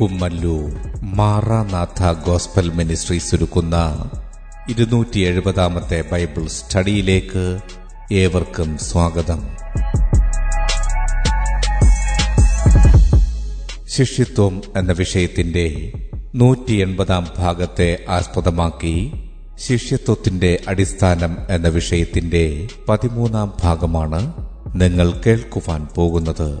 Kummallur Maranatha gospel ministry ഒരുക്കുന്ന ഇരുന്നൂറ്റി എഴുപതാമത്തെ Bible സ്റ്റഡിയിലേക്ക് ഏവർക്കും സ്വാഗതം. ശിഷ്യത്വം എന്ന വിഷയത്തിന്റെ നൂറ്റി എൺപതാം ഭാഗത്തെ ആസ്പദമാക്കി ശിഷ്യത്വത്തിന്റെ അടിസ്ഥാനം എന്ന വിഷയത്തിന്റെ പതിമൂന്നാം ഭാഗമാണ് നിങ്ങൾ കേൾക്കുവാൻ പോകുന്നത്.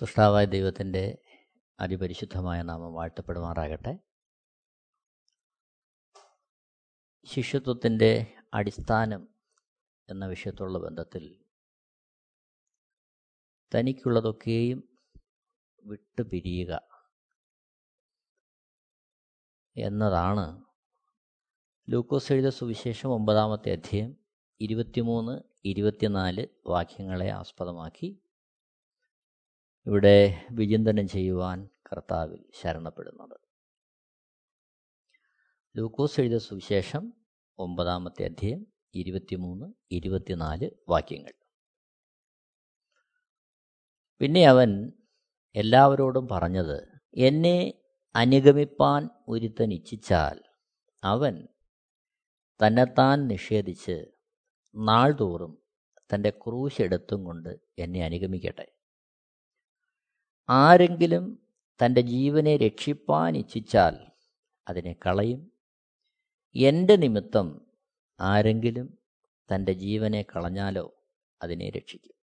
സൃഷ്ടാവായ ദൈവത്തിന്റെ അതിപരിശുദ്ധമായ നാമം വാഴ്ത്തപ്പെടുമാറാകട്ടെ. ശിഷ്യത്വത്തിന്റെ അടിസ്ഥാനം എന്ന വിഷയത്തുള്ള ബന്ധത്തിൽ തനിക്കുള്ളതൊക്കെയും വിട്ടുപിരിയുക എന്നതാണ് ലൂക്കോസ് എഴുത സുവിശേഷം ഒമ്പതാമത്തെ അധ്യയം ഇരുപത്തിമൂന്ന് ഇരുപത്തിനാല് വാക്യങ്ങളെ ആസ്പദമാക്കി ഇവിടെ വിചിന്തനം ചെയ്യുവാൻ കർത്താവിൽ ശരണപ്പെടുന്നത്. ലൂക്കോസ് എഴുതിയ സുവിശേഷം ഒമ്പതാമത്തെ അധ്യായം ഇരുപത്തിമൂന്ന് ഇരുപത്തിനാല് വാക്യങ്ങൾ. പിന്നെ അവൻ എല്ലാവരോടും പറഞ്ഞത് എന്നെ അനുഗമിപ്പാൻ ഒരുത്തൻ ഇച്ഛിച്ചാൽ അവൻ തന്നെത്താൻ നിഷേധിച്ച് നാൾതോറും തന്റെ ക്രൂശ് എടുത്തും കൊണ്ട് എന്നെ അനുഗമിക്കട്ടെ. ആരെങ്കിലും തന്റെ ജീവനെ രക്ഷിപ്പാൻ ഇച്ഛിച്ചാൽ അതിനെ കളയും. എന്റെ നിമിത്തം ആരെങ്കിലും തന്റെ ജീവനെ കളഞ്ഞാലോ അതിനെ രക്ഷിക്കും.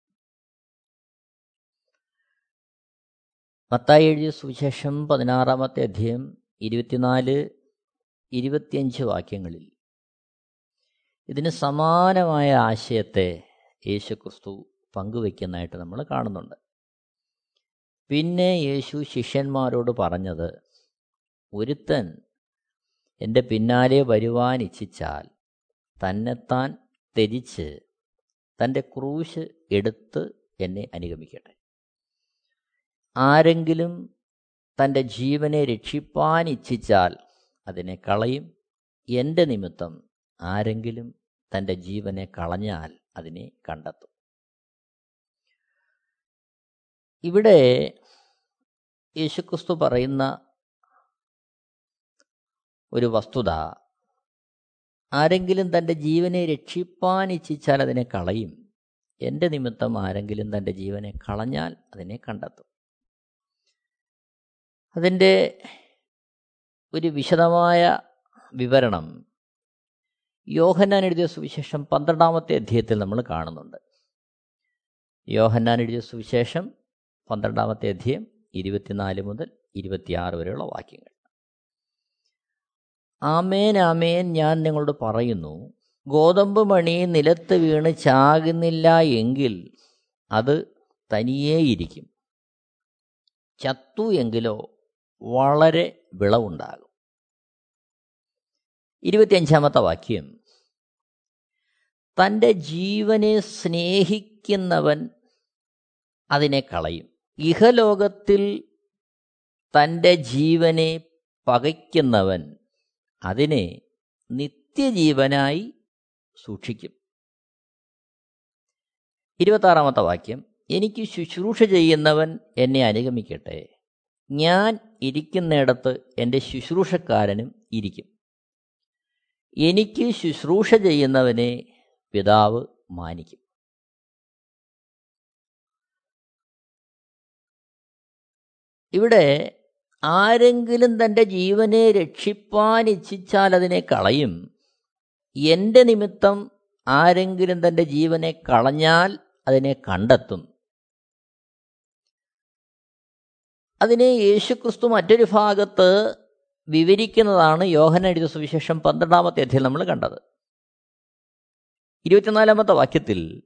മത്തായി എഴുതിയ സുവിശേഷം പതിനാറാമത്തെ അധ്യയം ഇരുപത്തിനാല് ഇരുപത്തിയഞ്ച് വാക്യങ്ങളിൽ ഇതിന് സമാനമായ ആശയത്തെ യേശുക്രിസ്തു പങ്കുവയ്ക്കുന്നതായിട്ട് നമ്മൾ കാണുന്നുണ്ട്. പിന്നെ യേശു ശിഷ്യന്മാരോട് പറഞ്ഞത് ഒരുത്തൻ എന്റെ പിന്നാലെ വരുവാൻ ഇച്ഛിച്ചാൽ തന്നെത്താൻ ത്യജിച്ച് തന്റെ ക്രൂശ് എടുത്ത് എന്നെ അനുഗമിക്കട്ടെ. ആരെങ്കിലും തന്റെ ജീവനെ രക്ഷിപ്പാൻ ഇച്ഛിച്ചാൽ അതിനെ കളയും. എന്റെ നിമിത്തം ആരെങ്കിലും തന്റെ ജീവനെ കളഞ്ഞാൽ അതിനെ കണ്ടെത്തും. ഇവിടെ യേശുക്രിസ്തു പറയുന്ന ഒരു വസ്തുത ആരെങ്കിലും തന്റെ ജീവനെ രക്ഷിപ്പാൻ ഇച്ഛിച്ചാൽ അതിനെ കളയും. എന്റെ നിമിത്തം ആരെങ്കിലും തന്റെ ജീവനെ കളഞ്ഞാൽ അതിനെ കണ്ടെത്തും. അതിന്റെ ഒരു വിശദമായ വിവരണം യോഹന്നാൻ എഴുതിയ സുവിശേഷം പന്ത്രണ്ടാമത്തെ അധ്യായത്തിൽ നമ്മൾ കാണുന്നുണ്ട്. യോഹന്നാൻ എഴുതിയ സുവിശേഷം പന്ത്രണ്ടാമത്തെ അധ്യയം ഇരുപത്തിനാല് മുതൽ ഇരുപത്തിയാറ് വരെയുള്ള വാക്യങ്ങൾ. ആമേൻ ആമേൻ ഞാൻ നിങ്ങളോട് പറയുന്നു ഗോതമ്പ് മണി നിലത്ത് വീണ് ചാകുന്നില്ല എങ്കിൽ അത് തനിയേയിരിക്കും ചത്തു എങ്കിലോ വളരെ വിളവുണ്ടാകും. ഇരുപത്തിയഞ്ചാമത്തെ വാക്യം തന്റെ ജീവനെ സ്നേഹിക്കുന്നവൻ അതിനെ കളയും. ഇഹലോകത്തിൽ തന്റെ ജീവനെ പകയ്ക്കുന്നവൻ അതിനെ നിത്യജീവനായി സൂക്ഷിക്കും. ഇരുപത്താറാമത്തെ വാക്യം എനിക്ക് ശുശ്രൂഷ ചെയ്യുന്നവൻ എന്നെ അനുഗമിക്കട്ടെ. ഞാൻ ഇരിക്കുന്നിടത്ത് എന്റെ ശുശ്രൂഷക്കാരനും ഇരിക്കും. എനിക്ക് ശുശ്രൂഷ ചെയ്യുന്നവനെ പിതാവ് മാനിക്കും. ഇവിടെ ആരെങ്കിലും തന്റെ ജീവനെ രക്ഷിപ്പാൻ ഇച്ഛിച്ചാൽ അതിനെ കളയും. എന്റെ നിമിത്തം ആരെങ്കിലും തന്റെ ജീവനെ കളഞ്ഞാൽ അതിനെ കണ്ടെത്തും. അതിനെ യേശുക്രിസ്തു മറ്റൊരു ഭാഗത്ത് വിവരിക്കുന്നതാണ് യോഹന എഴുതിയ സുവിശേഷം പന്ത്രണ്ടാമത്തെ അധ്യയം നമ്മൾ കണ്ടത്. ഇരുപത്തിനാലാമത്തെ വാക്യത്തിൽ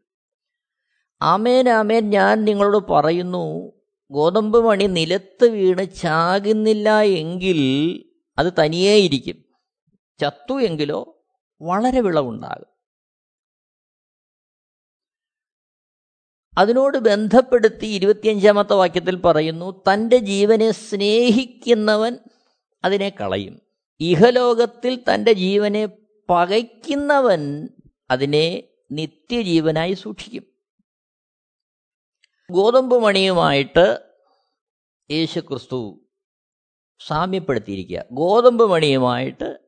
ആമേൻ ആമേൻ ഞാൻ നിങ്ങളോട് പറയുന്നു ഗോതമ്പ് മണി നിലത്ത് വീണ് ചാകുന്നില്ല എങ്കിൽ അത് തനിയേ ഇരിക്കും ചത്തു എങ്കിലോ വളരെ വിളവുണ്ടാകും. അതിനോട് ബന്ധപ്പെടുത്തി ഇരുപത്തിയഞ്ചാമത്തെ വാക്യത്തിൽ പറയുന്നു തന്റെ ജീവനെ സ്നേഹിക്കുന്നവൻ അതിനെ കളയും. ഇഹലോകത്തിൽ തന്റെ ജീവനെ പകയ്ക്കുന്നവൻ അതിനെ നിത്യജീവനായി സൂക്ഷിക്കും. ഗോതമ്പ് മണിയുമായിട്ട് യേശു ക്രിസ്തു സാമ്യപ്പെടുത്തിയിരിക്കുക. ഗോതമ്പ് മണിയുമായിട്ട്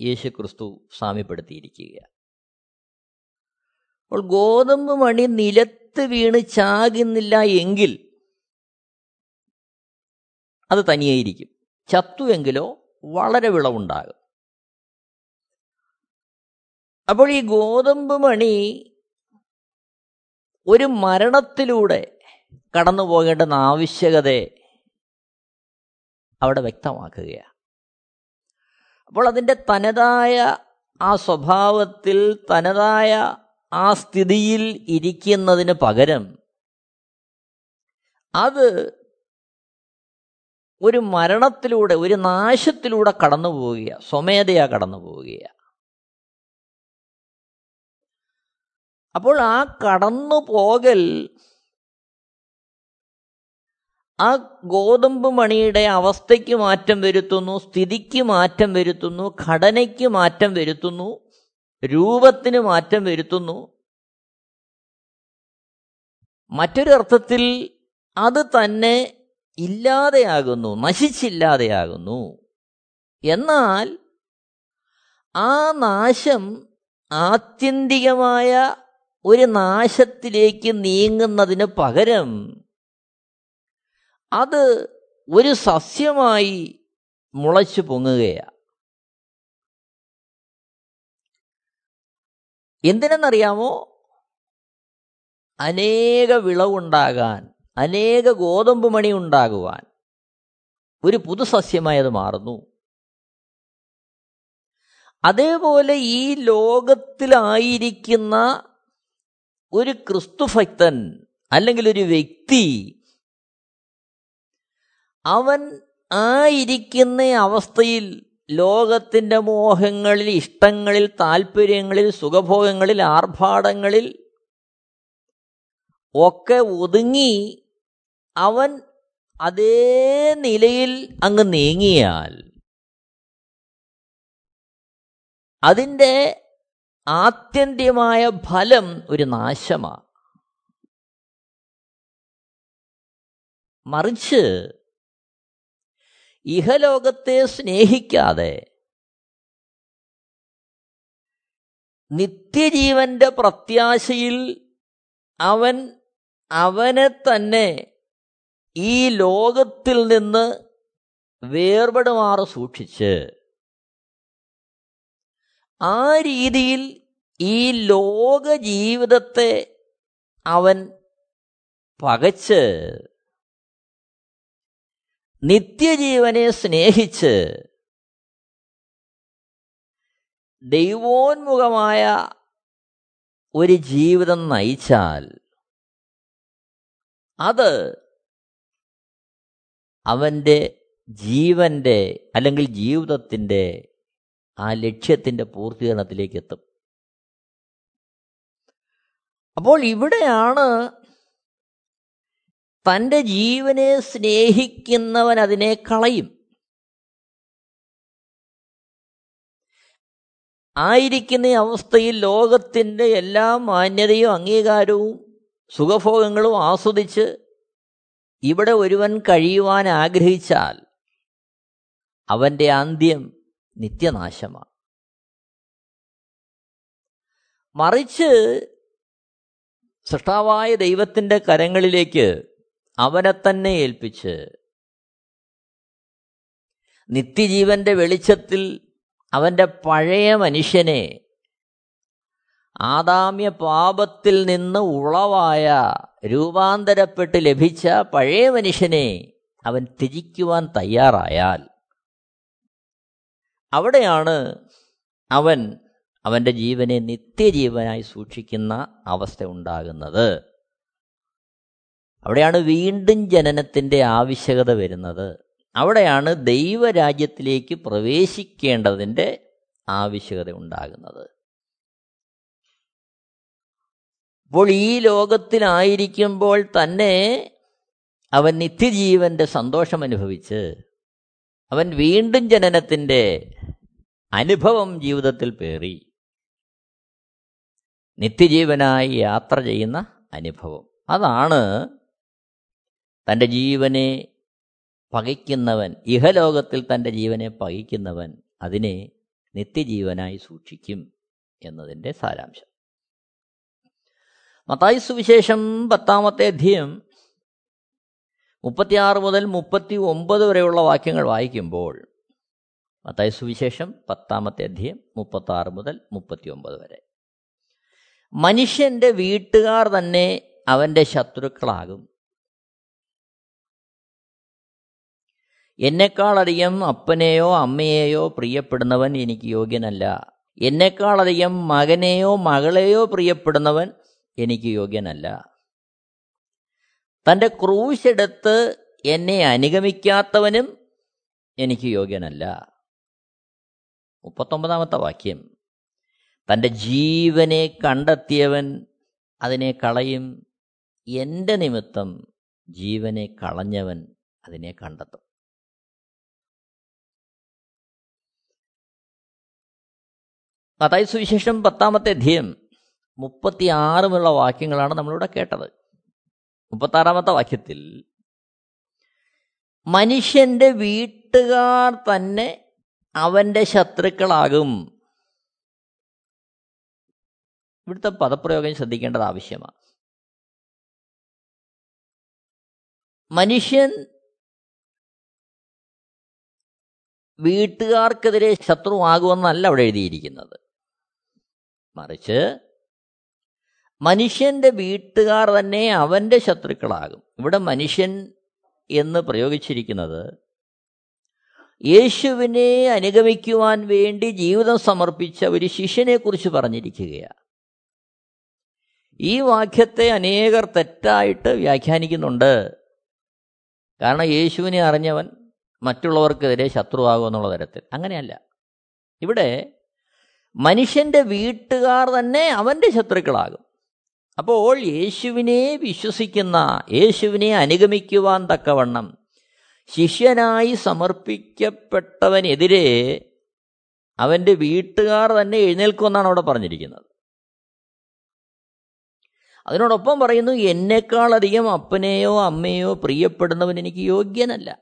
യേശു ക്രിസ്തു സാമ്യപ്പെടുത്തിയിരിക്കുക. അപ്പോൾ ഗോതമ്പ് മണി നിലത്ത് വീണ് ചാകുന്നില്ല എങ്കിൽ അത് തനിയായിരിക്കും. ചത്തുവെങ്കിലോ വളരെ വിളവുണ്ടാകും. അപ്പോൾ ഈ ഗോതമ്പ് മണി ഒരു മരണത്തിലൂടെ കടന്നു പോകേണ്ടുന്ന ആവശ്യകതയെ അവിടെ വ്യക്തമാക്കുകയാണ്. അപ്പോൾ അതിന്റെ തനതായ ആ സ്വഭാവത്തിൽ തനതായ ആ സ്ഥിതിയിൽ ഇരിക്കുന്നതിന് പകരം അത് ഒരു മരണത്തിലൂടെ ഒരു നാശത്തിലൂടെ കടന്നു പോവുക സ്വമേധയാ കടന്നു പോവുക അപ്പോൾ ആ കടന്നു പോകൽ ആ ഗോതമ്പ് മണിയുടെ അവസ്ഥയ്ക്ക് മാറ്റം വരുത്തുന്നു സ്ഥിതിക്ക് മാറ്റം വരുത്തുന്നു ഘടനയ്ക്ക് മാറ്റം വരുത്തുന്നു രൂപത്തിന് മാറ്റം വരുത്തുന്നു. മറ്റൊരു അർത്ഥത്തിൽ അത് തന്നെ ഇല്ലാതെയാകുന്നു നശിച്ചില്ലാതെയാകുന്നു. എന്നാൽ ആ നാശം ആത്യന്തികമായ ഒരു നാശത്തിലേക്ക് നീങ്ങുന്നതിന് പകരം അത് ഒരു സസ്യമായി മുളച്ചു പൊങ്ങുകയാണ് എന്തിനെന്നറിയാമോ? അനേക വിളവുണ്ടാകാൻ അനേക ഗോതമ്പ് മണി ഉണ്ടാകുവാൻ ഒരു പുതുസസ്യമായി അത് മാറുന്നു. അതേപോലെ ഈ ലോകത്തിലായിരിക്കുന്ന ഒരു ക്രിസ്തുഭക്തൻ അല്ലെങ്കിൽ ഒരു വ്യക്തി അവൻ ആയിരിക്കുന്ന അവസ്ഥയിൽ ലോകത്തിന്റെ മോഹങ്ങളിൽ ഇഷ്ടങ്ങളിൽ താല്പര്യങ്ങളിൽ സുഖഭോഗങ്ങളിൽ ആർഭാടങ്ങളിൽ ഒക്കെ ഒതുങ്ങി അവൻ അതേ നിലയിൽ അങ്ങ് നീങ്ങിയാൽ അതിന്റെ ആത്യന്തികമായ ഫലം ഒരു നാശമാണ്. മറിച്ച് ഇഹലോകത്തെ സ്നേഹിക്കാതെ നിത്യജീവന്റെ പ്രത്യാശയിൽ അവൻ അവനെ തന്നെ ഈ ലോകത്തിൽ നിന്ന് വേർപെടുമാറ് സൂക്ഷിച്ച് ആ രീതിയിൽ ഈ ലോക ജീവിതത്തെ അവൻ പകച്ച് നിത്യജീവനെ സ്നേഹിച്ച് ദൈവോന്മുഖമായ ഒരു ജീവിതം നയിച്ചാൽ അത് അവന്റെ ജീവന്റെ അല്ലെങ്കിൽ ജീവിതത്തിന്റെ ആ ലക്ഷ്യത്തിന്റെ പൂർത്തീകരണത്തിലേക്ക് എത്തും. അപ്പോൾ ഇവിടെയാണ് തന്റെ ജീവനെ സ്നേഹിക്കുന്നവൻ അതിനെ കളയും. ആയിരിക്കുന്ന അവസ്ഥയിൽ ലോകത്തിന്റെ എല്ലാ മാന്യതയും അംഗീകാരവും സുഖഭോഗങ്ങളും ആസ്വദിച്ച് ഇവിടെ ഒരുവൻ കഴിയുവാൻ ആഗ്രഹിച്ചാൽ അവന്റെ അന്ത്യം നിത്യനാശമാണ്. മറിച്ച് സൃഷ്ടാവായ ദൈവത്തിന്റെ കരങ്ങളിലേക്ക് അവനെ തന്നെ ഏൽപ്പിച്ച് നിത്യജീവന്റെ വെളിച്ചത്തിൽ അവന്റെ പഴയ മനുഷ്യനെ ആദാമ്യ പാപത്തിൽ നിന്ന് ഉളവായ രൂപാന്തരപ്പെട്ട് ലഭിച്ച പഴയ മനുഷ്യനെ അവൻ ത്യജിക്കുവാൻ തയ്യാറായാൽ അവിടെയാണ് അവൻ അവന്റെ ജീവനെ നിത്യജീവനായി സൂക്ഷിക്കുന്ന അവസ്ഥ ഉണ്ടാകുന്നത്. അവിടെയാണ് വീണ്ടും ജനനത്തിന്റെ ആവശ്യകത വരുന്നത്. അവിടെയാണ് ദൈവരാജ്യത്തിലേക്ക് പ്രവേശിക്കേണ്ടതിന്റെ ആവശ്യകത ഉണ്ടാകുന്നത്. അപ്പോൾ ഈ ലോകത്തിലായിരിക്കുമ്പോൾ തന്നെ അവൻ നിത്യജീവന്റെ സന്തോഷം അനുഭവിച്ച് അവൻ വീണ്ടും ജനനത്തിന്റെ അനുഭവം ജീവിതത്തിൽ പേറി. നിത്യജീവനായി യാത്ര ചെയ്യുന്ന അനുഭവം. അതാണ് തന്റെ ജീവനെ പകയ്ക്കുന്നവൻ ഇഹലോകത്തിൽ തന്റെ ജീവനെ പകയ്ക്കുന്നവൻ അതിനെ നിത്യജീവനായി സൂക്ഷിക്കും എന്നതിന്റെ സാരാംശം. മത്തായി സുവിശേഷം പത്താമത്തെ അധ്യയം മുപ്പത്തിയാറ് മുതൽ മുപ്പത്തി ഒമ്പത് വരെയുള്ള വാക്യങ്ങൾ വായിക്കുമ്പോൾ മത്തായി സുവിശേഷം പത്താമത്തെ അധ്യയം മുപ്പത്തി മുതൽ മുപ്പത്തി വരെ. മനുഷ്യന്റെ വീട്ടുകാർ തന്നെ അവന്റെ ശത്രുക്കളാകും. എന്നെക്കാളധികം അപ്പനെയോ അമ്മയെയോ പ്രിയപ്പെടുന്നവൻ എനിക്ക് യോഗ്യനല്ല. എന്നെക്കാളധികം മകനെയോ മകളെയോ പ്രിയപ്പെടുന്നവൻ എനിക്ക് യോഗ്യനല്ല. തന്റെ ക്രൂശെടുത്ത് എന്നെ അനുഗമിക്കാത്തവനും എനിക്ക് യോഗ്യനല്ല. മുപ്പത്തൊമ്പതാമത്തെ വാക്യം. തന്റെ ജീവനെ കണ്ടെത്തിയവൻ അതിനെ കളയും. എന്റെ നിമിത്തം ജീവനെ കളഞ്ഞവൻ അതിനെ കണ്ടെത്തും. മതായി സുവിശേഷം പത്താമത്തെ അധ്യയം മുപ്പത്തിയാറുമുള്ള വാക്യങ്ങളാണ് നമ്മളിവിടെ കേട്ടത്. മുപ്പത്താറാമത്തെ വാക്യത്തിൽ മനുഷ്യന്റെ വീട്ടുകാർ തന്നെ അവന്റെ ശത്രുക്കളാകും. ഇവിടുത്തെ പദപ്രയോഗം ശ്രദ്ധിക്കേണ്ടത് ആവശ്യമാണ്. മനുഷ്യൻ വീട്ടുകാർക്കെതിരെ ശത്രുവാകുമെന്നല്ല അവിടെ എഴുതിയിരിക്കുന്നത്. മറിച്ച് മനുഷ്യന്റെ വീട്ടുകാർ തന്നെ അവന്റെ ശത്രുക്കളാകും. ഇവിടെ മനുഷ്യൻ എന്ന് പ്രയോഗിച്ചിരിക്കുന്നത് യേശുവിനെ അനുഗമിക്കുവാൻ വേണ്ടി ജീവിതം സമർപ്പിച്ച ഒരു ശിഷ്യനെക്കുറിച്ച് പറഞ്ഞിരിക്കുകയാണ്. ഈ വാക്യത്തെ അനേകർ തെറ്റായിട്ട് വ്യാഖ്യാനിക്കുന്നുണ്ട്. കാരണം യേശുവിനെ അറിഞ്ഞവൻ മറ്റുള്ളവർക്കെതിരെ ശത്രുവാകുമെന്നുള്ള തരത്തിൽ. അങ്ങനെയല്ല. ഇവിടെ മനുഷ്യന്റെ വീട്ടുകാർ തന്നെ അവന്റെ ശത്രുക്കളാകും. അപ്പോൾ യേശുവിനെ വിശ്വസിക്കുന്ന യേശുവിനെ അനുഗമിക്കുവാൻ തക്കവണ്ണം ശിഷ്യനായി സമർപ്പിക്കപ്പെട്ടവനെതിരെ അവന്റെ വീട്ടുകാർ തന്നെ എഴുന്നേൽക്കുമെന്നാണ് അവിടെ പറഞ്ഞിരിക്കുന്നത്. അതിനോടൊപ്പം പറയുന്നു എന്നെക്കാളധികം അപ്പനെയോ അമ്മയോ പ്രിയപ്പെടുന്നവൻ എനിക്ക് യോഗ്യനല്ല.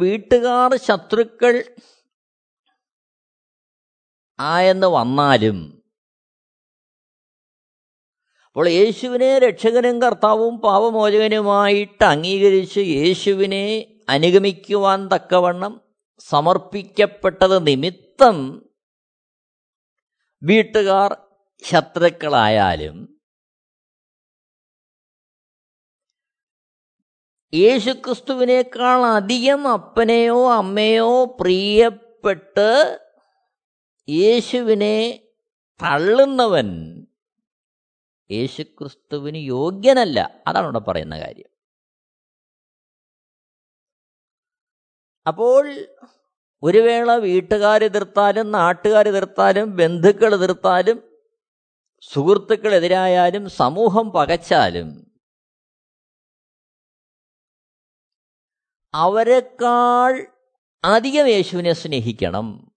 വീട്ടുകാർ ശത്രുക്കൾ ആയെന്ന് വന്നാലും അപ്പോൾ യേശുവിനെ രക്ഷകനും കർത്താവും പാപമോചകനുമായിട്ട് അംഗീകരിച്ച് യേശുവിനെ അനുഗമിക്കുവാൻ തക്കവണ്ണം സമർപ്പിക്കപ്പെട്ടത് നിമിത്തം വീട്ടുകാർ ശത്രുക്കളായാലും യേശുക്രിസ്തുവിനേക്കാൾ അധികം അപ്പനെയോ അമ്മയോ പ്രിയപ്പെട്ട് യേശുവിനെ തള്ളുന്നവൻ യേശുക്രിസ്തുവിന് യോഗ്യനല്ല. അതാണ് ഇവിടെ പറയുന്ന കാര്യം. അപ്പോൾ ഒരു വേള വീട്ടുകാരെതിർത്താലും നാട്ടുകാരെതിർത്താലും ബന്ധുക്കൾ എതിർത്താലും സുഹൃത്തുക്കളെതിരായാലും സമൂഹം പകച്ചാലും അവരെക്കാൾ അധികം യേശുവിനെ സ്നേഹിക്കണം.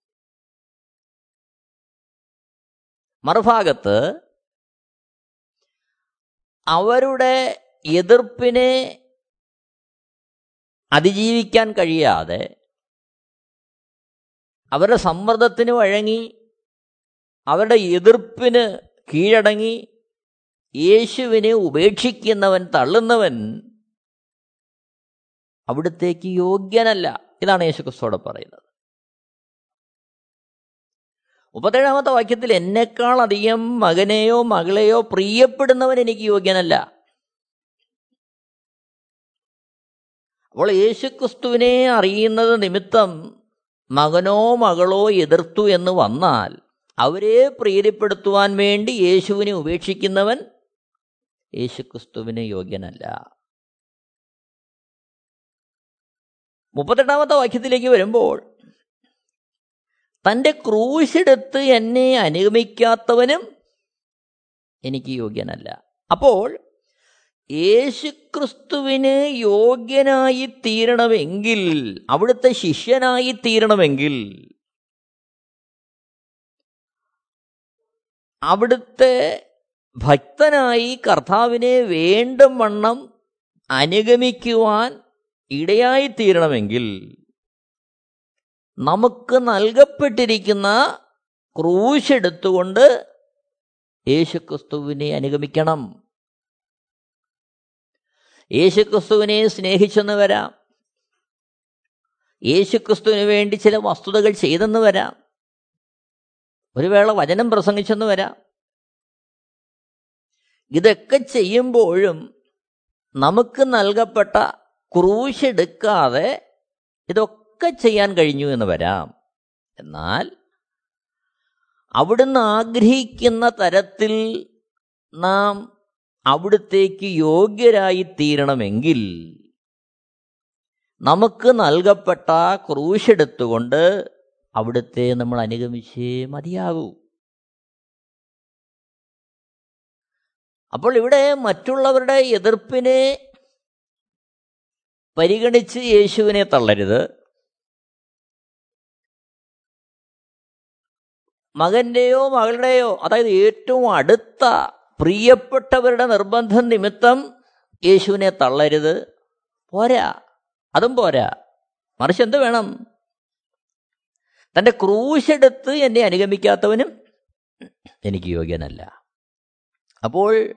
മറുഭാഗത്ത് അവരുടെ എതിർപ്പിനെ അതിജീവിക്കാൻ കഴിയാതെ അവരുടെ സമ്മർദ്ദത്തിന് വഴങ്ങി അവരുടെ എതിർപ്പിന് കീഴടങ്ങി യേശുവിനെ ഉപേക്ഷിക്കുന്നവൻ തള്ളുന്നവൻ അവിടത്തേക്ക് യോഗ്യനല്ല. ഇതാണ് യേശു ക്രിസ്തോടെ പറയുന്നത്. മുപ്പത്തേഴാമത്തെ വാക്യത്തിൽ എന്നെക്കാൾ അധികം മകനെയോ മകളെയോ പ്രിയപ്പെടുന്നവൻ എനിക്ക് യോഗ്യനല്ല. അപ്പോൾ യേശുക്രിസ്തുവിനെ അറിയുന്നത് നിമിത്തം മകനോ മകളോ എതിർത്തു എന്ന് വന്നാൽ അവരെ പ്രീതിപ്പെടുത്തുവാൻ വേണ്ടി യേശുവിനെ ഉപേക്ഷിക്കുന്നവൻ യേശുക്രിസ്തുവിന് യോഗ്യനല്ല. മുപ്പത്തെട്ടാമത്തെ വാക്യത്തിലേക്ക് വരുമ്പോൾ തന്റെ ക്രൂശെടുത്ത് എന്നെ അനുഗമിക്കാത്തവനും എനിക്ക് യോഗ്യനല്ല. അപ്പോൾ യേശുക്രിസ്തുവിന് യോഗ്യനായി തീരണമെങ്കിൽ അവിടുത്തെ ശിഷ്യനായി തീരണമെങ്കിൽ അവിടുത്തെ ഭക്തനായി കർത്താവിനെ വേണ്ടും വണ്ണം അനുഗമിക്കുവാൻ ഇടയായി തീരണമെങ്കിൽ നമുക്ക് നൽകപ്പെട്ടിരിക്കുന്ന ക്രൂശെടുത്തുകൊണ്ട് യേശുക്രിസ്തുവിനെ അനുഗമിക്കണം. യേശുക്രിസ്തുവിനെ സ്നേഹിച്ചെന്ന് വരാം. യേശുക്രിസ്തുവിന് വേണ്ടി ചില വസ്തുതകൾ ചെയ്തെന്ന് വരാം. ഒരു വേള വചനം പ്രസംഗിച്ചെന്ന് വരാം. ഇതൊക്കെ ചെയ്യുമ്പോഴും നമുക്ക് നൽകപ്പെട്ട ക്രൂശെടുക്കാതെ ഇതൊക്കെ ചെയ്യാൻ കഴിഞ്ഞു എന്ന് വരാം. എന്നാൽ അവിടുന്ന് ആഗ്രഹിക്കുന്ന തരത്തിൽ നാം അവിടുത്തേക്ക് യോഗ്യരായി തീരണമെങ്കിൽ നമുക്ക് നൽകപ്പെട്ട ക്രൂശെടുത്തുകൊണ്ട് അവിടുത്തെ നമ്മൾ അനുഗമിച്ചേ മതിയാകൂ. അപ്പോൾ ഇവിടെ മറ്റുള്ളവരുടെ എതിർപ്പിനെ പരിഗണിച്ച് യേശുവിനെ തള്ളരുത്. മകന്റെയോ മകളുടെയോ അതായത് ഏറ്റവും അടുത്ത പ്രിയപ്പെട്ടവരുടെ നിർബന്ധം നിമിത്തം യേശുവിനെ തള്ളരുത്. പോരാ. അതും പോരാ. മറിച്ച് എന്ത് വേണം? തന്റെ ക്രൂശെടുത്ത് എന്നെ അനുഗമിക്കാത്തവനും എനിക്ക് യോഗ്യനല്ല. അപ്പോൾ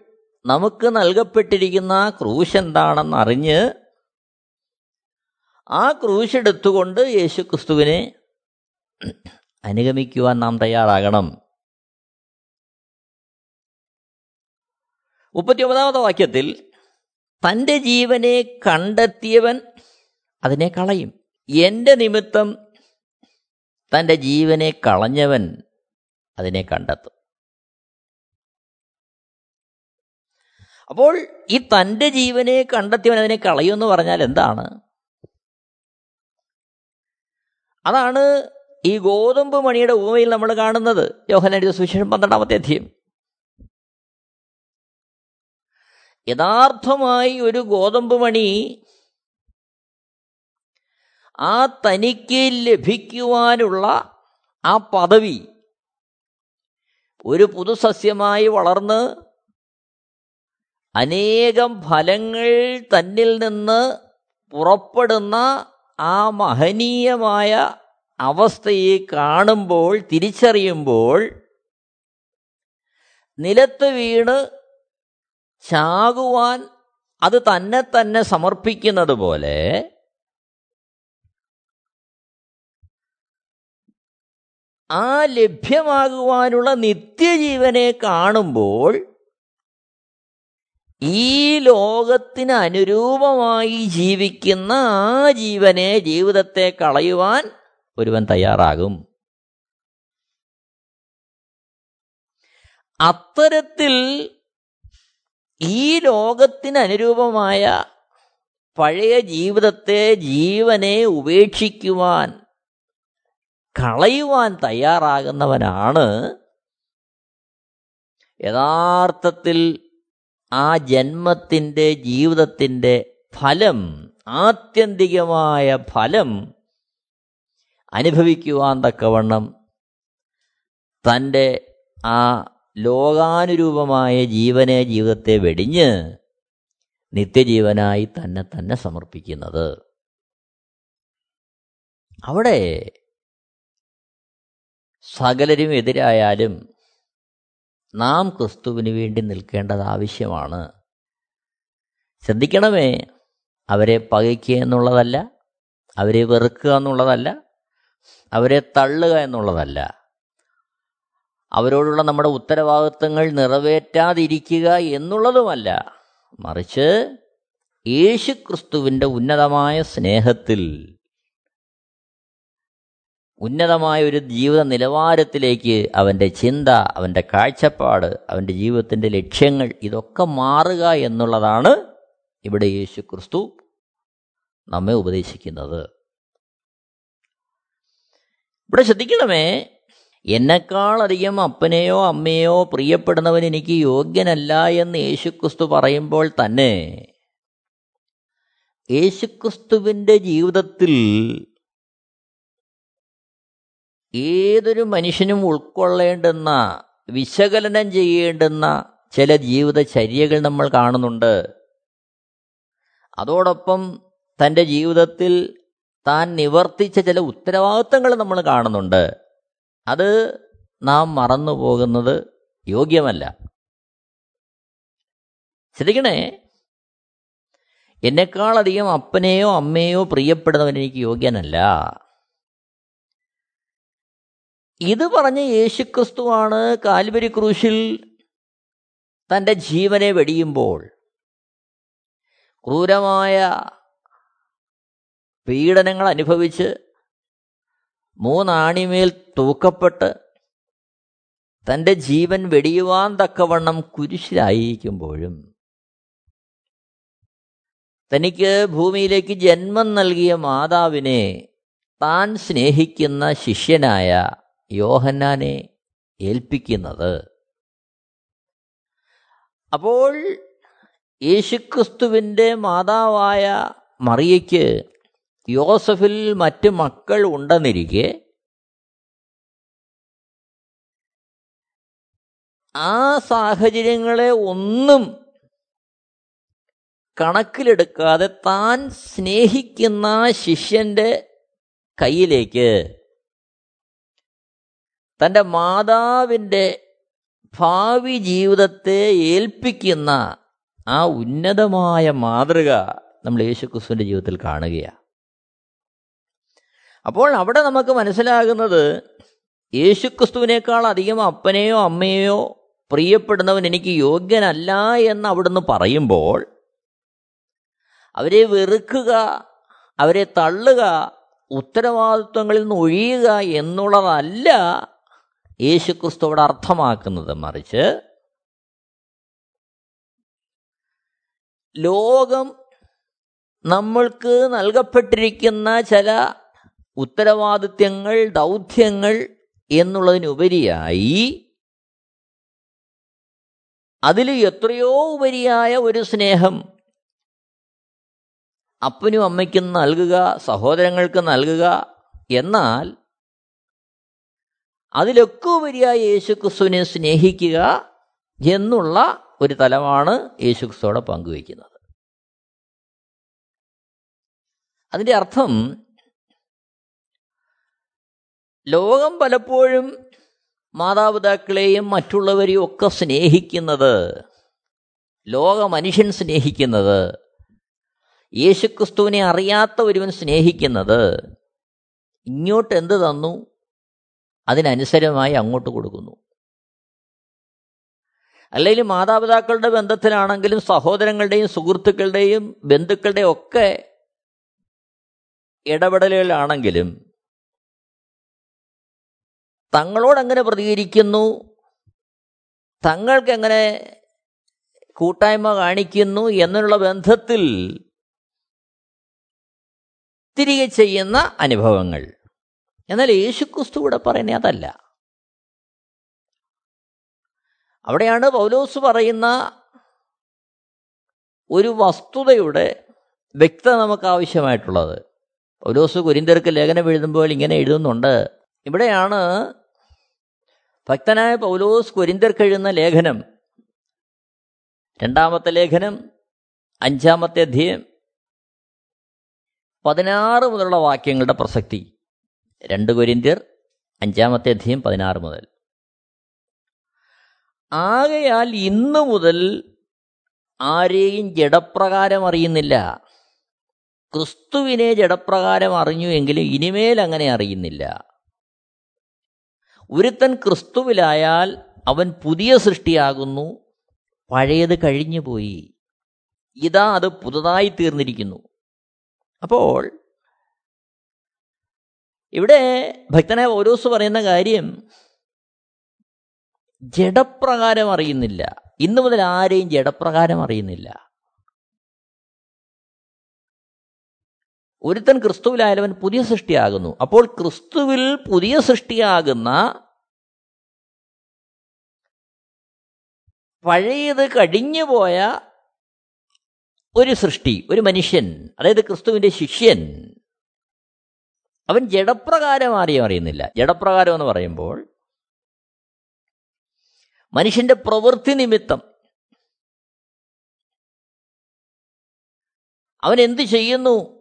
നമുക്ക് നൽകപ്പെട്ടിരിക്കുന്ന ക്രൂശ് എന്താണെന്ന് അറിഞ്ഞ് ആ ക്രൂശെടുത്തുകൊണ്ട് യേശു ക്രിസ്തുവിനെ അനുഗമിക്കുവാൻ നാം തയ്യാറാകണം. മുപ്പത്തിയൊമ്പതാമത്തെ വാക്യത്തിൽ തന്റെ ജീവനെ കണ്ടെത്തിയവൻ അതിനെ കളയും. എന്റെ നിമിത്തം തന്റെ ജീവനെ കളഞ്ഞവൻ അതിനെ കണ്ടെത്തും. അപ്പോൾ ഈ തന്റെ ജീവനെ കണ്ടെത്തിയവൻ അതിനെ കളയുമെന്ന് പറഞ്ഞാൽ എന്താണ്? അതാണ് ഈ ഗോതമ്പ് മണിയുടെ ഉപമയിൽ നമ്മൾ കാണുന്നത് യോഹനയുടെ സുവിശേഷം പന്ത്രണ്ടാമത്തെ അധ്യയം. യഥാർത്ഥമായി ഒരു ഗോതമ്പ് മണി ആ തനിക്ക് ലഭിക്കുവാനുള്ള ആ പദവി ഒരു പുതുസസ്യമായി വളർന്ന് അനേകം ഫലങ്ങൾ തന്നിൽ നിന്ന് പുറപ്പെടുന്ന ആ മഹനീയമായ അവസ്ഥയെ കാണുമ്പോൾ തിരിച്ചറിയുമ്പോൾ നിലത്ത് വീണ് ചാകുവാൻ അത് തന്നെ തന്നെ സമർപ്പിക്കുന്നത് പോലെ ആ ലഭ്യമാകുവാനുള്ള നിത്യജീവനെ കാണുമ്പോൾ ഈ ലോകത്തിന് അനുരൂപമായി ജീവിക്കുന്ന ആ ജീവനെ ജീവിതത്തെ കളയുവാൻ ഒരുവൻ തയ്യാറാകും. അത്തരത്തിൽ ഈ ലോകത്തിന് അനുരൂപമായ പഴയ ജീവിതത്തെ ജീവനെ ഉപേക്ഷിക്കുവാൻ കളയുവാൻ തയ്യാറാകുന്നവനാണ് യഥാർത്ഥത്തിൽ ആ ജന്മത്തിന്റെ ജീവിതത്തിന്റെ ഫലം ആത്യന്തികമായ ഫലം അനുഭവിക്കുവാൻ തക്കവണ്ണം തന്റെ ആ ലോകാനുരൂപമായ ജീവനെ ജീവിതത്തെ വെടിഞ്ഞ് നിത്യജീവനായി തന്നെ തന്നെ സമർപ്പിക്കുന്നത്. അവിടെ സകലരും എതിരായാലും നാം ക്രിസ്തുവിന് വേണ്ടി നിൽക്കേണ്ടത് ആവശ്യമാണ്. ശ്രദ്ധിക്കണമേ അവരെ പകയ്ക്കുക എന്നുള്ളതല്ല അവരെ വെറുക്കുക എന്നുള്ളതല്ല അവരെ തള്ളുക എന്നുള്ളതല്ല. അവരോടുള്ള നമ്മുടെ ഉത്തരവാദിത്വങ്ങൾ നിറവേറ്റാതിരിക്കുക എന്നുള്ളതുമല്ല. മറിച്ച് യേശു ക്രിസ്തുവിന്റെ ഉന്നതമായ സ്നേഹത്തിൽ ഉന്നതമായ ഒരു ജീവിത നിലവാരത്തിലേക്ക് അവന്റെ ചിന്ത അവന്റെ കാഴ്ചപ്പാട് അവന്റെ ജീവിതത്തിന്റെ ലക്ഷ്യങ്ങൾ ഇതൊക്കെ മാറുക എന്നുള്ളതാണ് ഇവിടെ യേശു ക്രിസ്തു നമ്മെ ഉപദേശിക്കുന്നത്. ഇവിടെ ശ്രദ്ധിക്കണമേ എന്നെക്കാളധികം അപ്പനെയോ അമ്മയോ പ്രിയപ്പെടുന്നവൻ എനിക്ക് യോഗ്യനല്ല എന്ന് യേശുക്രിസ്തു പറയുമ്പോൾ തന്നെ യേശുക്രിസ്തുവിന്റെ ജീവിതത്തിൽ ഏതൊരു മനുഷ്യനും ഉൾക്കൊള്ളേണ്ടുന്ന വിശകലനം ചെയ്യേണ്ടുന്ന ചില ജീവിതചര്യകൾ നമ്മൾ കാണുന്നുണ്ട്. അതോടൊപ്പം തന്റെ ജീവിതത്തിൽ താൻ നിവർത്തിച്ച ചില ഉത്തരവാദിത്തങ്ങൾ നമ്മൾ കാണുന്നുണ്ട്. അത് നാം മറന്നു പോകുന്നത് യോഗ്യമല്ല. ശ്രദ്ധിക്കണേ എന്നെക്കാളധികം അപ്പനെയോ അമ്മയോ പ്രിയപ്പെടുന്നവൻ എനിക്ക് യോഗ്യനല്ല. ഇത് പറഞ്ഞ യേശുക്രിസ്തുവാണ് കാൽവരി ക്രൂശിൽ തന്റെ ജീവനെ വെടിയുമ്പോൾ ക്രൂരമായ പീഡനങ്ങൾ അനുഭവിച്ച് മൂന്നാണിമേൽ തൂക്കപ്പെട്ട് തന്റെ ജീവൻ വെടിയുവാൻ തക്കവണ്ണം കുരിശിലായിരിക്കുമ്പോഴും തനിക്ക് ഭൂമിയിലേക്ക് ജന്മം നൽകിയ മാതാവിനെ താൻ സ്നേഹിക്കുന്ന ശിഷ്യനായ യോഹന്നാനെ ഏൽപ്പിക്കുന്നത്. അപ്പോൾ യേശുക്രിസ്തുവിന്റെ മാതാവായ മറിയയ്ക്ക് യോസഫിൽ മറ്റ് മക്കൾ ഉണ്ടെന്നിരിക്കെ ആ സാഹചര്യങ്ങളെ ഒന്നും കണക്കിലെടുക്കാതെ താൻ സ്നേഹിക്കുന്ന ശിഷ്യന്റെ കയ്യിലേക്ക് തന്റെ മാതാവിന്റെ ഭാവി ജീവിതത്തെ ഏൽപ്പിക്കുന്ന ആ ഉന്നതമായ മാതൃക നമ്മൾ യേശുക്രിസ്തുവിന്റെ ജീവിതത്തിൽ കാണുകയാണ്. അപ്പോൾ അവിടെ നമുക്ക് മനസ്സിലാകുന്നത് യേശുക്രിസ്തുവിനേക്കാൾ അധികം അപ്പനെയോ അമ്മയെയോ പ്രിയപ്പെടുന്നവൻ എനിക്ക് യോഗ്യനല്ല എന്ന് അവിടുന്ന് പറയുമ്പോൾ അവരെ വെറുക്കുക അവരെ തള്ളുക ഉത്തരവാദിത്വങ്ങളിൽ നിന്ന് ഒഴിയുക എന്നുള്ളതല്ല യേശുക്രിസ്തു അവിടെ അർത്ഥമാക്കുന്നത്. മറിച്ച് ലോകം നമ്മൾക്ക് നൽകപ്പെട്ടിരിക്കുന്ന ചില ഉത്തരവാദിത്യങ്ങൾ ദൗത്യങ്ങൾ എന്നുള്ളതിനുപരിയായി അതിൽ എത്രയോ ഉപരിയായ ഒരു സ്നേഹം അപ്പനും അമ്മയ്ക്കും നൽകുക സഹോദരങ്ങൾക്ക് നൽകുക. എന്നാൽ അതിലൊക്കെ ഉപരിയായി യേശുക്രിസ്തുവിനെ സ്നേഹിക്കുക എന്നുള്ള ഒരു തലമാണ് യേശുക്രിസ്തുവോടെ പങ്കുവയ്ക്കുന്നത്. അതിന്റെ അർത്ഥം ലോകം പലപ്പോഴും മാതാപിതാക്കളെയും മറ്റുള്ളവരെയും ഒക്കെ സ്നേഹിക്കുന്നത് ലോക മനുഷ്യൻ സ്നേഹിക്കുന്നത് യേശുക്രിസ്തുവിനെ അറിയാത്ത ഒരുവൻ സ്നേഹിക്കുന്നത് ഇങ്ങോട്ട് എന്ത് തന്നു? അതിനനുസരമായി അങ്ങോട്ട് കൊടുക്കുന്നു. അല്ലെങ്കിൽ മാതാപിതാക്കളുടെ ബന്ധത്തിലാണെങ്കിലും സഹോദരങ്ങളുടെയും സുഹൃത്തുക്കളുടെയും ബന്ധുക്കളുടെയും ഒക്കെ ഇടപെടലുകളാണെങ്കിലും തങ്ങളോട് എങ്ങനെ പ്രതികരിക്കുന്നു. തങ്ങൾക്ക് എങ്ങനെ കൂട്ടായ്മ കാണിക്കുന്നു എന്നുള്ള ബന്ധത്തിൽ തിരികെ ചെയ്യുന്ന അനുഭവങ്ങൾ. എന്നാൽ യേശുക്രിസ്തു ഇവിടെ പറയുന്നത് അതല്ല. അവിടെയാണ് പൗലോസ് പറയുന്ന ഒരു വസ്തുതയുടെ വ്യക്തത നമുക്ക് ആവശ്യമായിട്ടുള്ളത്. പൗലോസ് കുരിന്തർക്ക് ലേഖനം എഴുതുമ്പോൾ ഇങ്ങനെ എഴുതുന്നുണ്ട്. ഇവിടെയാണ് ഭക്തനായ പൗലോസ് കുരിന്തർക്ക് എഴുതുന്ന ലേഖനം. രണ്ടാമത്തെ ലേഖനം അഞ്ചാമത്തെ അധ്യയം പതിനാറ് മുതലുള്ള വാക്യങ്ങളുടെ പ്രസക്തി. രണ്ട് കൊരിന്ത്യർ അഞ്ചാമത്തെ അധ്യയം പതിനാറ് മുതൽ. ആകയാൽ ഇന്നു മുതൽ ആരെയും ജഡപ്രകാരം അറിയുന്നില്ല. ക്രിസ്തുവിനെ ജഡപ്രകാരം അറിഞ്ഞു എങ്കിലും ഇനിമേൽ അങ്ങനെ അറിയുന്നില്ല. ഒരുത്തൻ ക്രിസ്തുവിലായാൽ അവൻ പുതിയ സൃഷ്ടിയാകുന്നു പഴയത് കഴിഞ്ഞുപോയി. ഇതാ അത് പുതുതായി തീർന്നിരിക്കുന്നു. അപ്പോൾ ഇവിടെ ഭക്തനായ ഓരോസ് പറയുന്ന കാര്യം ജഡപ്രകാരം അറിയുന്നില്ല. ഇന്നു മുതൽ ആരെയും ജഡപ്രകാരം അറിയുന്നില്ല. ഒരുത്തൻ ക്രിസ്തുവിലായാലവൻ പുതിയ സൃഷ്ടിയാകുന്നു. അപ്പോൾ ക്രിസ്തുവിൽ പുതിയ സൃഷ്ടിയാകുന്ന പഴയത് കഴിഞ്ഞു പോയ ഒരു സൃഷ്ടി ഒരു മനുഷ്യൻ അതായത് ക്രിസ്തുവിന്റെ ശിഷ്യൻ അവൻ ജഡപ്രകാരം ആരെയും അറിയുന്നില്ല. ജഡപ്രകാരം എന്ന് പറയുമ്പോൾ മനുഷ്യന്റെ പ്രവൃത്തി നിമിത്തം അവൻ എന്ത് ചെയ്യുന്നു?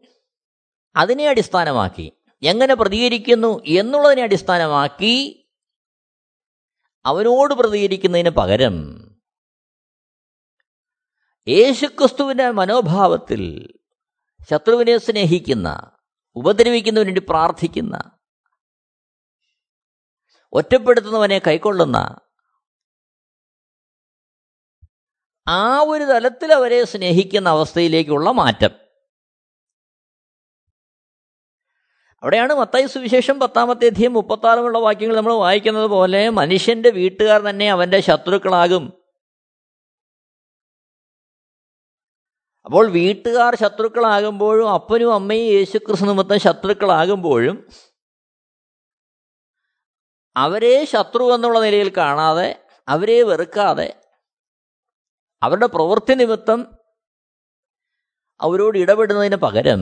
അതിനെ അടിസ്ഥാനമാക്കി എങ്ങനെ പ്രതികരിക്കുന്നു എന്നുള്ളതിനെ അടിസ്ഥാനമാക്കി അവനോട് പ്രതികരിക്കുന്നതിന് പകരം യേശുക്രിസ്തുവിന്റെ മനോഭാവത്തിൽ ശത്രുവിനെ സ്നേഹിക്കുന്ന ഉപദ്രവിക്കുന്നതിന് വേണ്ടി പ്രാർത്ഥിക്കുന്ന ഒറ്റപ്പെടുത്തുന്നവനെ കൈക്കൊള്ളുന്ന ആ ഒരു തലത്തിൽ അവരെ സ്നേഹിക്കുന്ന അവസ്ഥയിലേക്കുള്ള മാറ്റം. അവിടെയാണ് മത്തായി സുവിശേഷം പത്താമത്തെ അധ്യയം മുപ്പത്താറുമുള്ള വാക്യങ്ങൾ നമ്മൾ വായിക്കുന്നത് പോലെ മനുഷ്യന്റെ വീട്ടുകാർ തന്നെ അവന്റെ ശത്രുക്കളാകും. അപ്പോൾ വീട്ടുകാർ ശത്രുക്കളാകുമ്പോഴും അപ്പനും അമ്മയും യേശുക്രിസ്തു നിമിത്തം ശത്രുക്കളാകുമ്പോഴും അവരെ ശത്രു എന്നുള്ള നിലയിൽ കാണാതെ അവരെ വെറുക്കാതെ അവരുടെ പ്രവൃത്തി നിമിത്തം അവരോട് ഇടപെടുന്നതിന് പകരം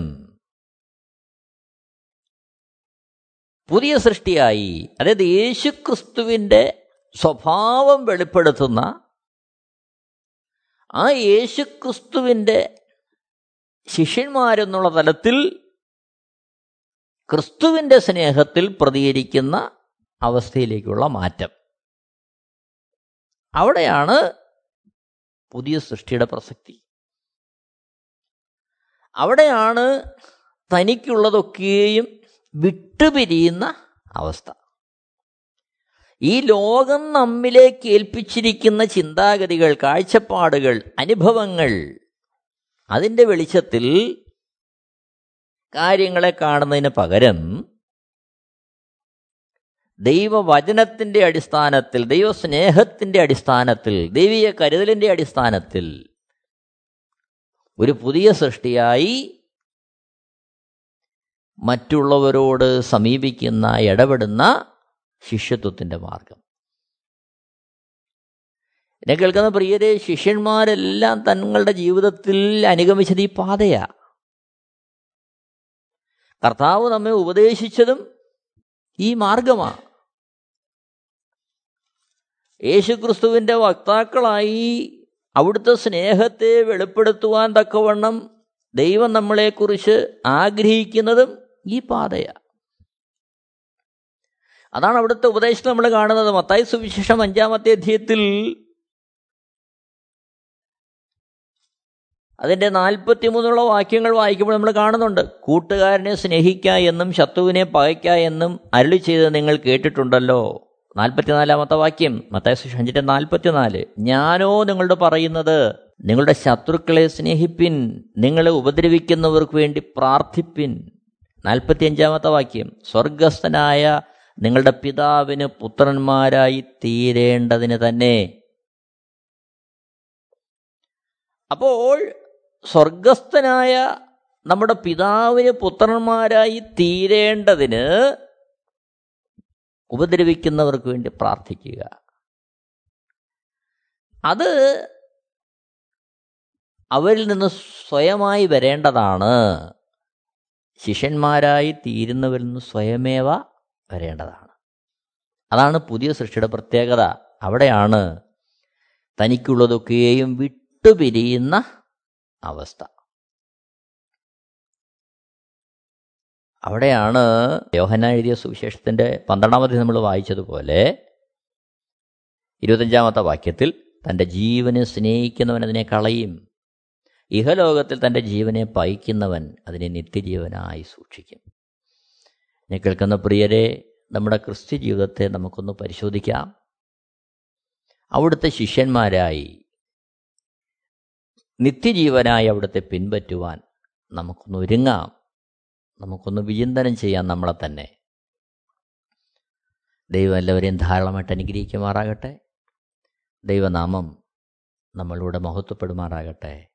പുതിയ സൃഷ്ടിയായി. അതായത് യേശുക്രിസ്തുവിന്റെ സ്വഭാവം വെളിപ്പെടുത്തുന്ന ആ യേശുക്രിസ്തുവിന്റെ ശിഷ്യന്മാരെന്നുള്ള തലത്തിൽ ക്രിസ്തുവിന്റെ സ്നേഹത്തിൽ പ്രതികരിക്കുന്ന അവസ്ഥയിലേക്കുള്ള മാറ്റം. അവിടെയാണ് പുതിയ സൃഷ്ടിയുടെ പ്രസക്തി. അവിടെയാണ് തനിക്കുള്ളതൊക്കെയും വിട്ടുപിരിയുന്ന അവസ്ഥ. ഈ ലോകം നമ്മിലേക്ക് ഏൽപ്പിച്ചിരിക്കുന്ന ചിന്താഗതികൾ കാഴ്ചപ്പാടുകൾ അനുഭവങ്ങൾ അതിന്റെ വെളിച്ചത്തിൽ കാര്യങ്ങളെ കാണുന്നതിന് പകരം ദൈവവചനത്തിന്റെ അടിസ്ഥാനത്തിൽ ദൈവസ്നേഹത്തിന്റെ അടിസ്ഥാനത്തിൽ ദൈവീയ കരുതലിന്റെ അടിസ്ഥാനത്തിൽ ഒരു പുതിയ സൃഷ്ടിയായി മറ്റുള്ളവരോട് സമീപിക്കുന്ന ഇടപെടുന്ന ശിഷ്യത്വത്തിന്റെ മാർഗം. എന്നെ കേൾക്കുന്ന പ്രിയരെ ശിഷ്യന്മാരെല്ലാം തങ്ങളുടെ ജീവിതത്തിൽ അനുഗമിച്ചത് ഈ പാതയാ. കർത്താവ് നമ്മെ ഉപദേശിച്ചതും ഈ മാർഗമാണ് യേശുക്രിസ്തുവിന്റെ വക്താക്കളായി അവിടുത്തെ സ്നേഹത്തെ വെളിപ്പെടുത്തുവാൻ തക്കവണ്ണം ദൈവം നമ്മളെക്കുറിച്ച് ആഗ്രഹിക്കുന്നതും ഈ പാതയാണ് അതാണ് അവിടുത്തെ ഉപദേശം നമ്മൾ കാണുന്നത്. മത്തായി സുവിശേഷം അഞ്ചാമത്തെ അധ്യയത്തിൽ അതിന്റെ നാൽപ്പത്തിമൂന്നുള്ള വാക്യങ്ങൾ വായിക്കുമ്പോൾ നമ്മൾ കാണുന്നുണ്ട്. കൂട്ടുകാരനെ സ്നേഹിക്ക എന്നും ശത്രുവിനെ പകയ്ക്ക എന്നും അരുളി ചെയ്ത് നിങ്ങൾ കേട്ടിട്ടുണ്ടല്ലോ. നാൽപ്പത്തിനാലാമത്തെ വാക്യം മത്തായ സുവിശേഷം അഞ്ചിന്റെ നാൽപ്പത്തിനാല്. ഞാനോ നിങ്ങളോട് പറയുന്നത് നിങ്ങളുടെ ശത്രുക്കളെ സ്നേഹിപ്പിൻ നിങ്ങളെ ഉപദ്രവിക്കുന്നവർക്ക് വേണ്ടി പ്രാർത്ഥിപ്പിൻ. നാൽപ്പത്തിയഞ്ചാമത്തെ വാക്യം സ്വർഗസ്ഥനായ നിങ്ങളുടെ പിതാവിന് പുത്രന്മാരായി തീരേണ്ടതിന് തന്നെ. അപ്പോൾ സ്വർഗസ്ഥനായ നമ്മുടെ പിതാവിന് പുത്രന്മാരായി തീരേണ്ടതിന് ഉപദ്രവിക്കുന്നവർക്ക് വേണ്ടി പ്രാർത്ഥിക്കുക. അത് അവരിൽ നിന്ന് സ്വയമായി വരേണ്ടതാണ്. ശിഷ്യന്മാരായി തീരുന്നവരിൽ നിന്ന് സ്വയമേവ വരേണ്ടതാണ്. അതാണ് പുതിയ സൃഷ്ടിയുടെ പ്രത്യേകത. അവിടെയാണ് തനിക്കുള്ളതൊക്കെയും വിട്ടുപിരിയുന്ന അവസ്ഥ. അവിടെയാണ് യോഹന എഴുതിയ സുവിശേഷത്തിന്റെ പന്ത്രണ്ടാമത്തെ നമ്മൾ വായിച്ചതുപോലെ ഇരുപത്തഞ്ചാമത്തെ വാക്യത്തിൽ തന്റെ ജീവനെ സ്നേഹിക്കുന്നവൻ അതിനെ കളയും. ഇഹലോകത്തിൽ തന്റെ ജീവനെ പയിക്കുന്നവൻ അതിനെ നിത്യജീവനായി സൂക്ഷിക്കും. എന്നെ കേൾക്കുന്ന പ്രിയരെ നമ്മുടെ ക്രിസ്ത്യ ജീവിതത്തെ നമുക്കൊന്ന് പരിശോധിക്കാം. അവിടുത്തെ ശിഷ്യന്മാരായി നിത്യജീവനായി അവിടുത്തെ പിൻപറ്റുവാൻ നമുക്കൊന്ന് ഒരുങ്ങാം. നമുക്കൊന്ന് വിചിന്തനം ചെയ്യാം നമ്മളെ തന്നെ. ദൈവം എല്ലാവരെയും ധാരാളമായിട്ട് അനുഗ്രഹിക്കുമാറാകട്ടെ. ദൈവനാമം നമ്മളിലൂടെ മഹത്വപ്പെടുമാറാകട്ടെ.